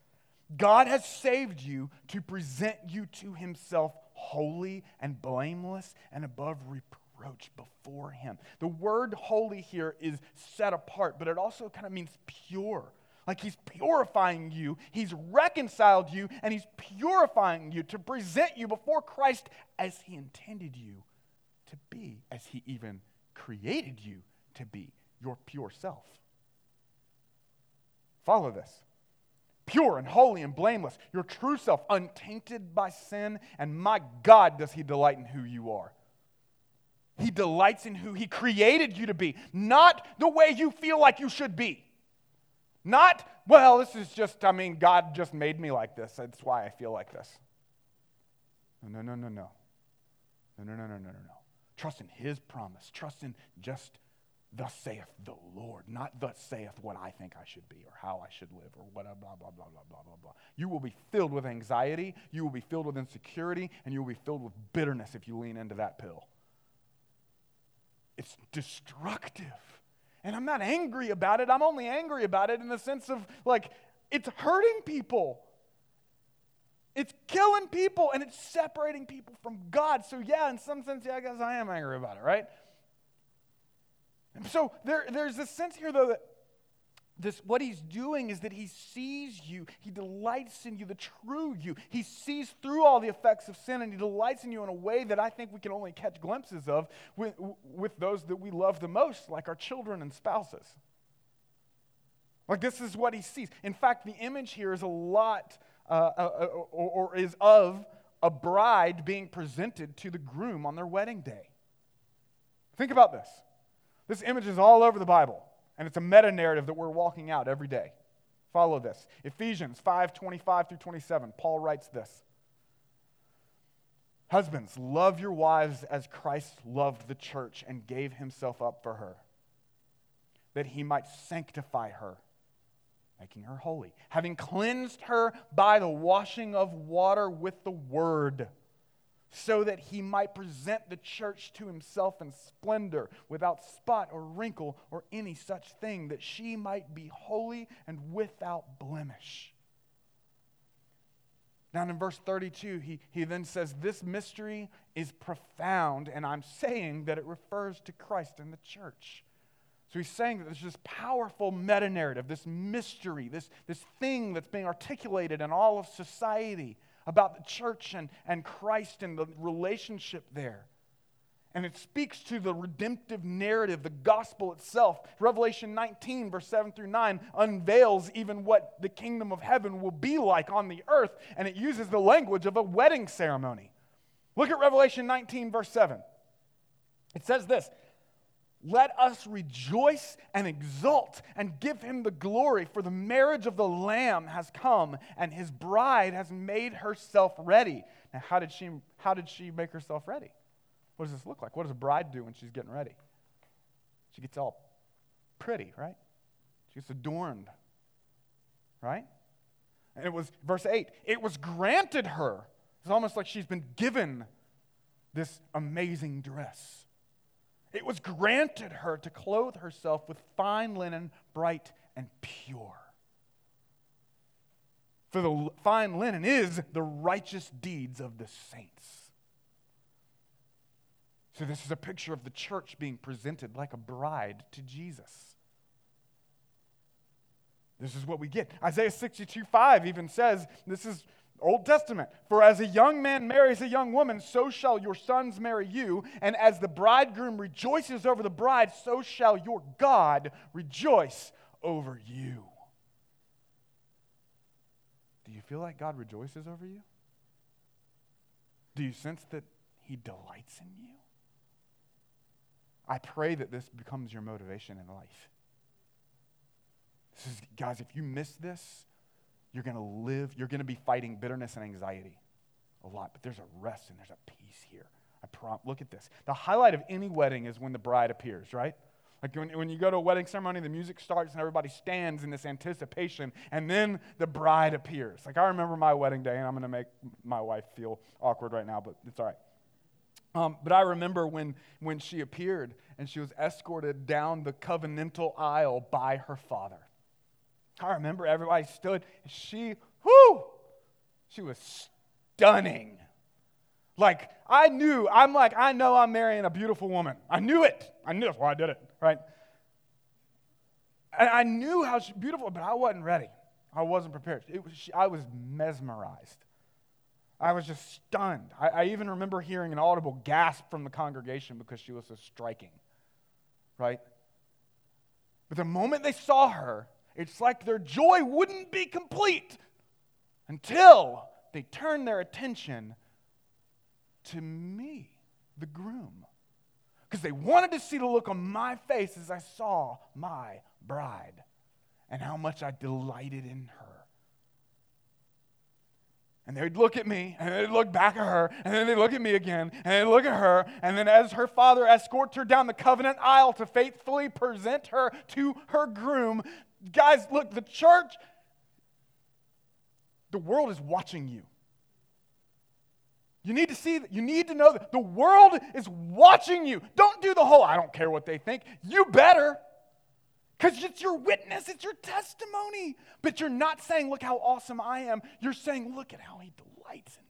God has saved you to present you to himself holy and blameless and above reproach before him. The word holy here is set apart, but it also kind of means pure. Like he's purifying you, he's reconciled you, and he's purifying you to present you before Christ as he intended you to be, as he even created you to be, your pure self. Follow this. Pure and holy and blameless, your true self, untainted by sin, and my God, does He delight in who you are. He delights in who He created you to be, not the way you feel like you should be. Not, well, this is just, I mean, God just made me like this. That's why I feel like this. No, no, no, no, no. No, no, no, no, no, no, no. Trust in His promise. Trust in just thus saith the Lord, not thus saith what I think I should be or how I should live or what, blah, blah, blah, blah, blah, blah, blah. You will be filled with anxiety, you will be filled with insecurity, and you will be filled with bitterness if you lean into that pill. It's destructive. And I'm not angry about it. I'm only angry about it in the sense of like, it's hurting people. It's killing people and it's separating people from God. So, yeah, in some sense, yeah, I guess I am angry about it, right? And so there, there's this sense here, though, that this, what he's doing is that he sees you. He delights in you, the true you. He sees through all the effects of sin and he delights in you in a way that I think we can only catch glimpses of with, with those that we love the most, like our children and spouses. Like, this is what he sees. In fact, the image here is a lot, uh, uh, uh or, or is of a bride being presented to the groom on their wedding day. Think about this. This image is all over the Bible, and it's a meta narrative that we're walking out every day. Follow this. Ephesians 5 25 through 27. Paul writes this Husbands, love your wives as Christ loved the church and gave himself up for her, that he might sanctify her, making her holy, having cleansed her by the washing of water with the word so that he might present the church to himself in splendor, without spot or wrinkle or any such thing, that she might be holy and without blemish. Now, in verse 32, he, he then says, This mystery is profound, and I'm saying that it refers to Christ and the church. So he's saying that there's this powerful meta narrative, this mystery, this, this thing that's being articulated in all of society about the church and, and Christ and the relationship there. And it speaks to the redemptive narrative, the gospel itself. Revelation 19, verse 7 through 9, unveils even what the kingdom of heaven will be like on the earth, and it uses the language of a wedding ceremony. Look at Revelation 19, verse 7. It says this let us rejoice and exult and give him the glory, for the marriage of the Lamb has come, and his bride has made herself ready. Now, how did she, how did she make herself ready? What does this look like? What does a bride do when she's getting ready? She gets all pretty, right? She gets adorned, right? And it was, verse 8, it was granted her. It's almost like she's been given this amazing dress it was granted her to clothe herself with fine linen, bright and pure. For the fine linen is the righteous deeds of the saints. So, this is a picture of the church being presented like a bride to Jesus. This is what we get. Isaiah 62 5 even says, this is Old Testament. For as a young man marries a young woman, so shall your sons marry you. And as the bridegroom rejoices over the bride, so shall your God rejoice over you. Do you feel like God rejoices over you? Do you sense that He delights in you? I pray that this becomes your motivation in life. This is, guys, if you miss this, you're going to live, you're going to be fighting bitterness and anxiety a lot, but there's a rest and there's a peace here. I prom- look at this. The highlight of any wedding is when the bride appears, right? Like when, when you go to a wedding ceremony, the music starts and everybody stands in this anticipation, and then the bride appears. Like I remember my wedding day, and I'm going to make my wife feel awkward right now, but it's all right. Um, but I remember when, when she appeared and she was escorted down the covenantal aisle by her father. I remember everybody stood, and she, whoo, she was stunning. Like, I knew, I'm like, I know I'm marrying a beautiful woman. I knew it. I knew that's why I did it, right? And I knew how she, beautiful, but I wasn't ready. I wasn't prepared. Was, I was mesmerized. I was just stunned. I, I even remember hearing an audible gasp from the congregation because she was so striking, right? But the moment they saw her, it's like their joy wouldn't be complete until they turned their attention to me, the groom. Because they wanted to see the look on my face as I saw my bride and how much I delighted in her. And they'd look at me, and they'd look back at her, and then they'd look at me again, and they'd look at her, and then as her father escorts her down the covenant aisle to faithfully present her to her groom, guys, look, the church, the world is watching you. You need to see. You need to know that the world is watching you. Don't do the whole, I don't care what they think. You better. Because it's your witness, it's your testimony. But you're not saying, look how awesome I am. You're saying, look at how he delights in.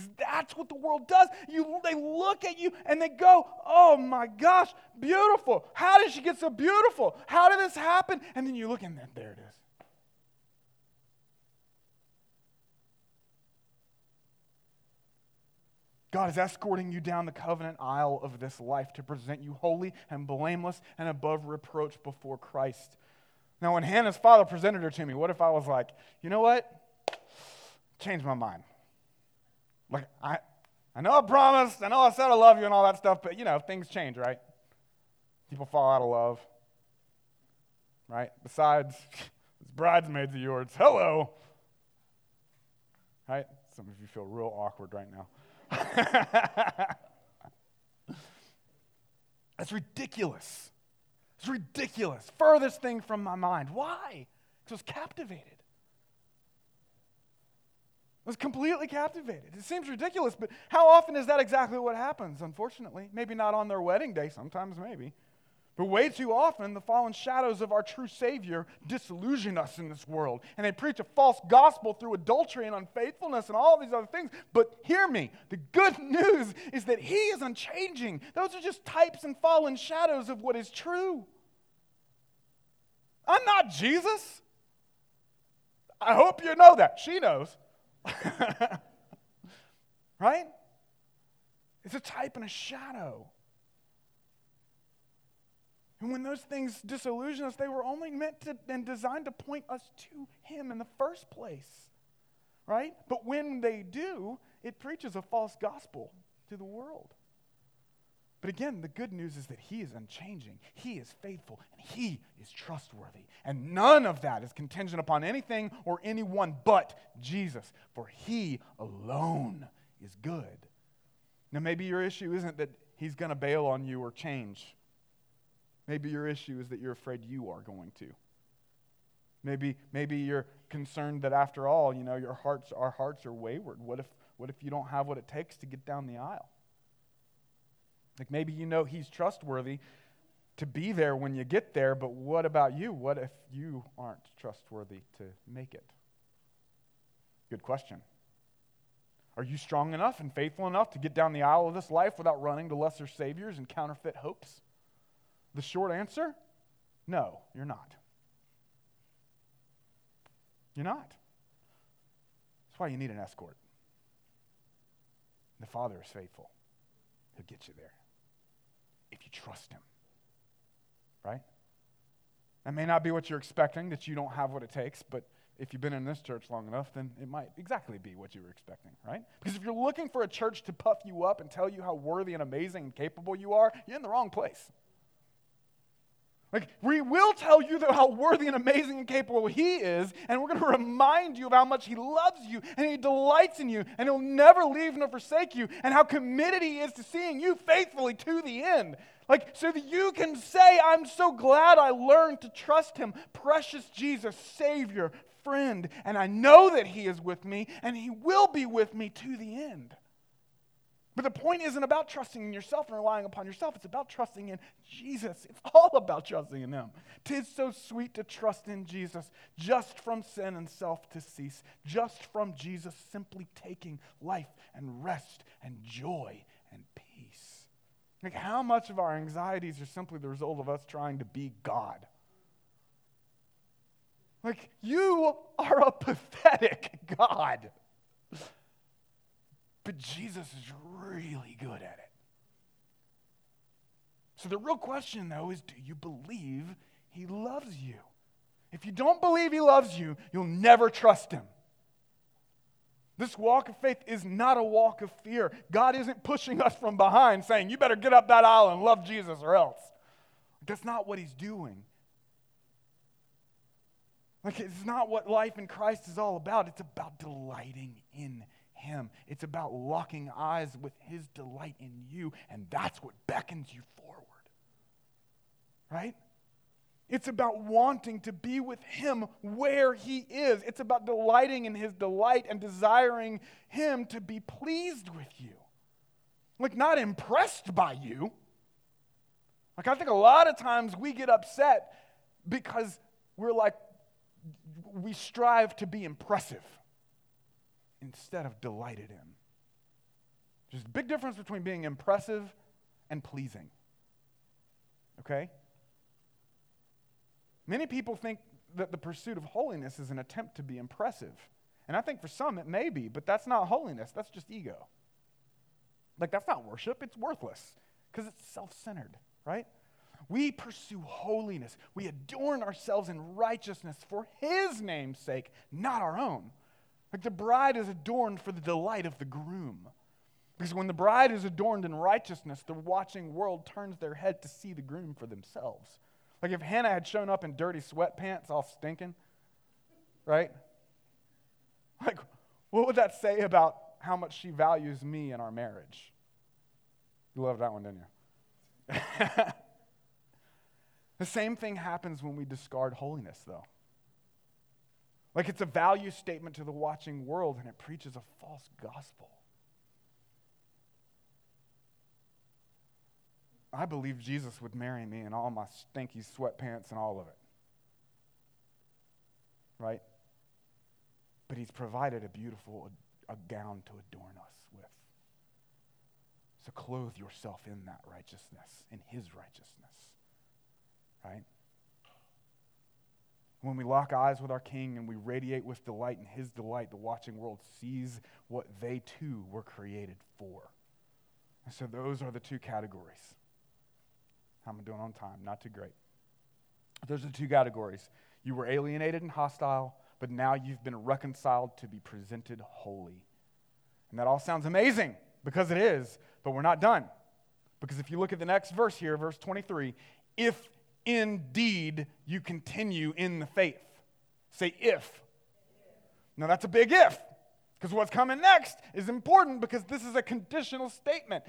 Because that's what the world does. You, they look at you and they go, oh my gosh, beautiful. How did she get so beautiful? How did this happen? And then you look and there it is. God is escorting you down the covenant aisle of this life to present you holy and blameless and above reproach before Christ. Now, when Hannah's father presented her to me, what if I was like, you know what? Change my mind. Like, I, I know I promised, I know I said I love you and all that stuff, but you know, things change, right? People fall out of love, right? Besides, it's bridesmaids of yours. Hello. Right? Some of you feel real awkward right now. That's ridiculous. It's ridiculous. Furthest thing from my mind. Why? Because I was captivated. Was completely captivated. It seems ridiculous, but how often is that exactly what happens, unfortunately? Maybe not on their wedding day, sometimes maybe. But way too often, the fallen shadows of our true Savior disillusion us in this world. And they preach a false gospel through adultery and unfaithfulness and all these other things. But hear me the good news is that He is unchanging. Those are just types and fallen shadows of what is true. I'm not Jesus. I hope you know that. She knows. right? It's a type and a shadow. And when those things disillusion us, they were only meant to and designed to point us to Him in the first place. Right? But when they do, it preaches a false gospel to the world. But again, the good news is that He is unchanging, He is faithful, and He is trustworthy. And none of that is contingent upon anything or anyone but Jesus, for He alone is good. Now, maybe your issue isn't that He's going to bail on you or change. Maybe your issue is that you're afraid you are going to. Maybe, maybe you're concerned that after all, you know, your hearts, our hearts are wayward. What if, what if you don't have what it takes to get down the aisle? Like maybe you know he's trustworthy to be there when you get there, but what about you? What if you aren't trustworthy to make it? Good question. Are you strong enough and faithful enough to get down the aisle of this life without running to lesser saviors and counterfeit hopes? The short answer no, you're not. You're not. That's why you need an escort. The Father is faithful, He'll get you there if you trust Him. Right? That may not be what you're expecting, that you don't have what it takes, but if you've been in this church long enough, then it might exactly be what you were expecting, right? Because if you're looking for a church to puff you up and tell you how worthy and amazing and capable you are, you're in the wrong place. Like, we will tell you how worthy and amazing and capable He is, and we're going to remind you of how much He loves you and He delights in you, and He'll never leave nor forsake you, and how committed He is to seeing you faithfully to the end. Like, so that you can say, I'm so glad I learned to trust Him, precious Jesus, Savior, friend, and I know that He is with me, and He will be with me to the end. But the point isn't about trusting in yourself and relying upon yourself. It's about trusting in Jesus. It's all about trusting in Him. Tis so sweet to trust in Jesus, just from sin and self to cease, just from Jesus simply taking life and rest and joy and peace. Like, how much of our anxieties are simply the result of us trying to be God? Like, you are a pathetic God. But Jesus is really good at it. So the real question, though, is do you believe he loves you? If you don't believe he loves you, you'll never trust him. This walk of faith is not a walk of fear. God isn't pushing us from behind saying, you better get up that aisle and love Jesus or else. That's not what he's doing. Like, it's not what life in Christ is all about. It's about delighting in him. It's about locking eyes with His delight in you, and that's what beckons you forward. Right? It's about wanting to be with Him where He is. It's about delighting in His delight and desiring Him to be pleased with you. Like, not impressed by you. Like, I think a lot of times we get upset because we're like, we strive to be impressive instead of delighted in. There's a big difference between being impressive and pleasing. Okay? Many people think that the pursuit of holiness is an attempt to be impressive. And I think for some it may be, but that's not holiness, that's just ego. Like, that's not worship, it's worthless because it's self centered, right? We pursue holiness. We adorn ourselves in righteousness for His name's sake, not our own. Like the bride is adorned for the delight of the groom. Because when the bride is adorned in righteousness, the watching world turns their head to see the groom for themselves. Like if Hannah had shown up in dirty sweatpants, all stinking, right? Like, what would that say about how much she values me in our marriage? You loved that one, didn't you? the same thing happens when we discard holiness, though. Like it's a value statement to the watching world and it preaches a false gospel. I believe Jesus would marry me in all my stinky sweatpants and all of it. Right? But he's provided a beautiful a gown to adorn us with. So clothe yourself in that righteousness, in his righteousness. Right? When we lock eyes with our King and we radiate with delight in His delight, the watching world sees what they too were created for. And so those are the two categories. How am I doing on time? Not too great. Those are the two categories. You were alienated and hostile, but now you've been reconciled to be presented holy. And that all sounds amazing because it is, but we're not done. Because if you look at the next verse here, verse 23, if indeed you continue in the faith. Say if. Now that's a big if, because what's coming next is important because this is a conditional statement.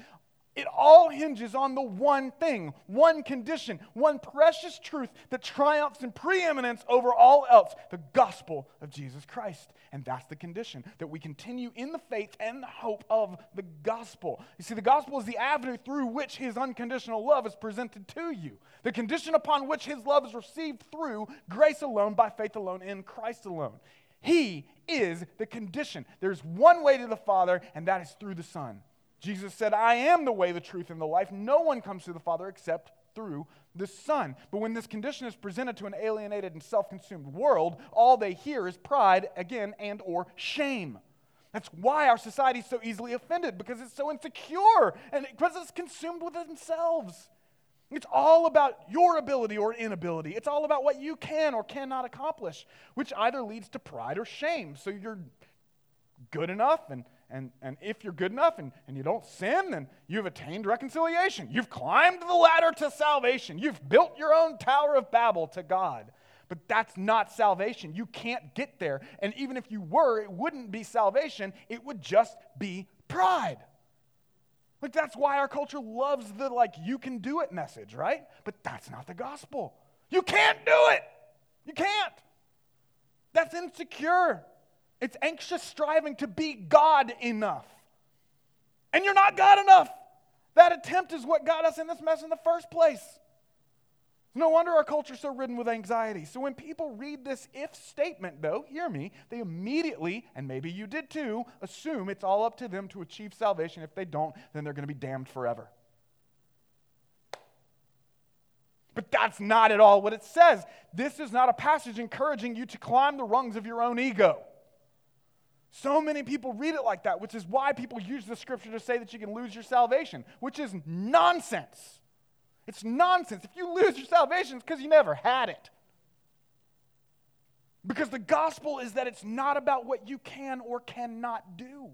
It all hinges on the one thing, one condition, one precious truth that triumphs in preeminence over all else the gospel of Jesus Christ. And that's the condition that we continue in the faith and the hope of the gospel. You see, the gospel is the avenue through which his unconditional love is presented to you, the condition upon which his love is received through grace alone, by faith alone, in Christ alone. He is the condition. There's one way to the Father, and that is through the Son. Jesus said, I am the way, the truth, and the life. No one comes to the Father except through the Son. But when this condition is presented to an alienated and self-consumed world, all they hear is pride, again, and or shame. That's why our society is so easily offended, because it's so insecure and because it's consumed with themselves. It's all about your ability or inability. It's all about what you can or cannot accomplish, which either leads to pride or shame. So you're good enough and and, and if you're good enough and, and you don't sin, then you've attained reconciliation. You've climbed the ladder to salvation. You've built your own Tower of Babel to God. But that's not salvation. You can't get there. And even if you were, it wouldn't be salvation, it would just be pride. Like, that's why our culture loves the, like, you can do it message, right? But that's not the gospel. You can't do it. You can't. That's insecure. It's anxious striving to be God enough. And you're not God enough. That attempt is what got us in this mess in the first place. No wonder our culture is so ridden with anxiety. So when people read this if statement, though, hear me, they immediately, and maybe you did too, assume it's all up to them to achieve salvation. If they don't, then they're going to be damned forever. But that's not at all what it says. This is not a passage encouraging you to climb the rungs of your own ego. So many people read it like that, which is why people use the scripture to say that you can lose your salvation, which is nonsense. It's nonsense. If you lose your salvation, it's because you never had it. Because the gospel is that it's not about what you can or cannot do,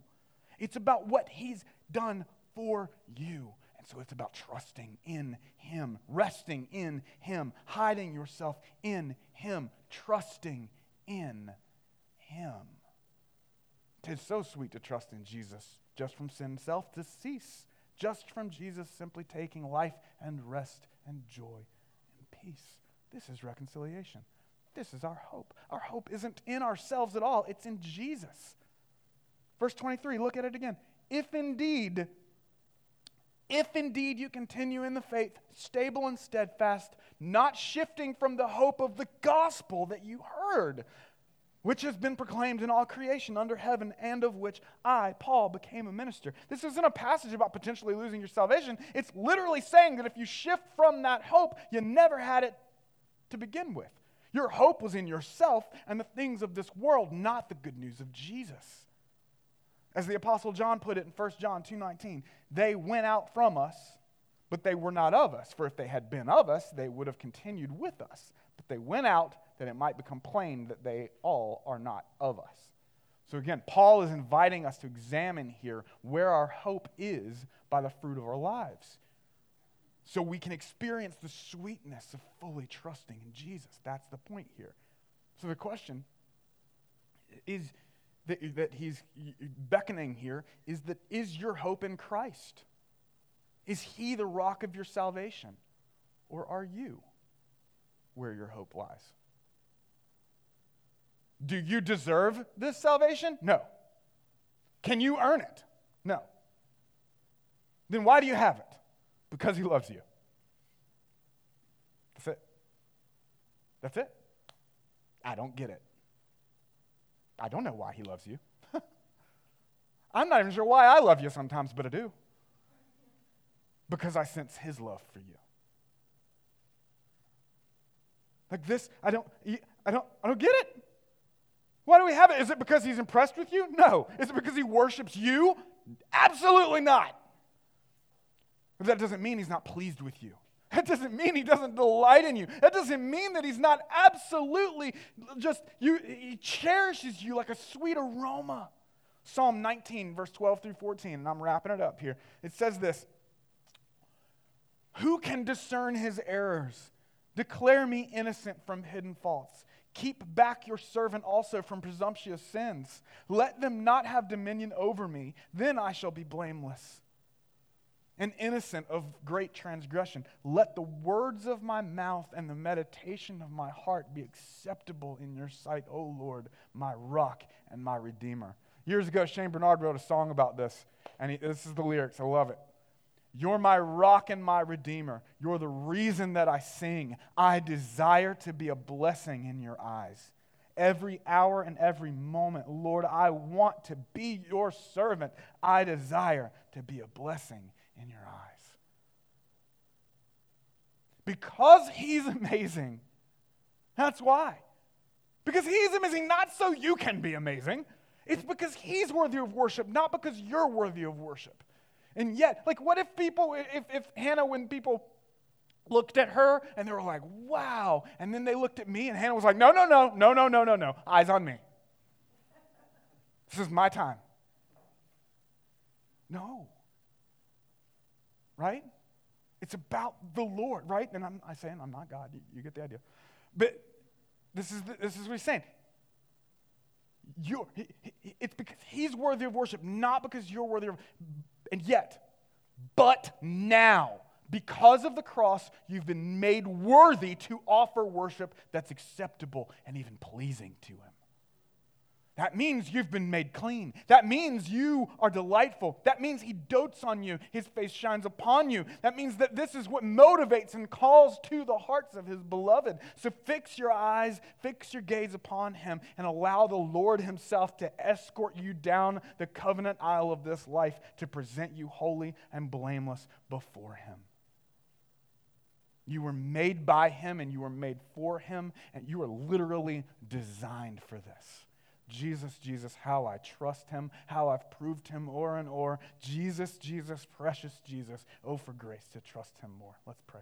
it's about what He's done for you. And so it's about trusting in Him, resting in Him, hiding yourself in Him, trusting in Him. It's so sweet to trust in Jesus just from sin self to cease just from Jesus simply taking life and rest and joy and peace. This is reconciliation. This is our hope. Our hope isn't in ourselves at all, it's in Jesus. Verse 23, look at it again. If indeed, if indeed you continue in the faith, stable and steadfast, not shifting from the hope of the gospel that you heard, which has been proclaimed in all creation under heaven, and of which I, Paul, became a minister. This isn't a passage about potentially losing your salvation. It's literally saying that if you shift from that hope, you never had it to begin with. Your hope was in yourself and the things of this world, not the good news of Jesus. As the apostle John put it in 1 John 2:19, they went out from us, but they were not of us, for if they had been of us, they would have continued with us. But they went out that it might become plain that they all are not of us. So again, Paul is inviting us to examine here where our hope is by the fruit of our lives. So we can experience the sweetness of fully trusting in Jesus. That's the point here. So the question is that, that he's beckoning here is that is your hope in Christ? Is he the rock of your salvation? Or are you where your hope lies? Do you deserve this salvation? No. Can you earn it? No. Then why do you have it? Because he loves you. That's it. That's it. I don't get it. I don't know why he loves you. I'm not even sure why I love you sometimes, but I do. Because I sense his love for you. Like this, I don't, I don't, I don't get it. Why do we have it? Is it because he's impressed with you? No. Is it because he worships you? Absolutely not. But that doesn't mean he's not pleased with you. That doesn't mean he doesn't delight in you. That doesn't mean that he's not absolutely just you he cherishes you like a sweet aroma. Psalm 19 verse 12 through 14 and I'm wrapping it up here. It says this: Who can discern his errors? Declare me innocent from hidden faults. Keep back your servant also from presumptuous sins. Let them not have dominion over me. Then I shall be blameless and innocent of great transgression. Let the words of my mouth and the meditation of my heart be acceptable in your sight, O Lord, my rock and my redeemer. Years ago, Shane Barnard wrote a song about this, and he, this is the lyrics. I love it. You're my rock and my redeemer. You're the reason that I sing. I desire to be a blessing in your eyes. Every hour and every moment, Lord, I want to be your servant. I desire to be a blessing in your eyes. Because he's amazing. That's why. Because he's amazing, not so you can be amazing. It's because he's worthy of worship, not because you're worthy of worship. And yet, like, what if people, if, if Hannah, when people looked at her and they were like, wow, and then they looked at me and Hannah was like, no, no, no, no, no, no, no, no, eyes on me. This is my time. No. Right? It's about the Lord, right? And I'm, I'm saying I'm not God. You, you, get the idea. But this is, the, this is what he's saying. You're, it's because he's worthy of worship, not because you're worthy of. And yet, but now, because of the cross, you've been made worthy to offer worship that's acceptable and even pleasing to him. That means you've been made clean. That means you are delightful. That means He dotes on you. His face shines upon you. That means that this is what motivates and calls to the hearts of His beloved. So fix your eyes, fix your gaze upon Him, and allow the Lord Himself to escort you down the covenant aisle of this life to present you holy and blameless before Him. You were made by Him and you were made for Him, and you are literally designed for this. Jesus, Jesus, how I trust him, how I've proved him o'er and o'er. Jesus, Jesus, precious Jesus. Oh, for grace to trust him more. Let's pray.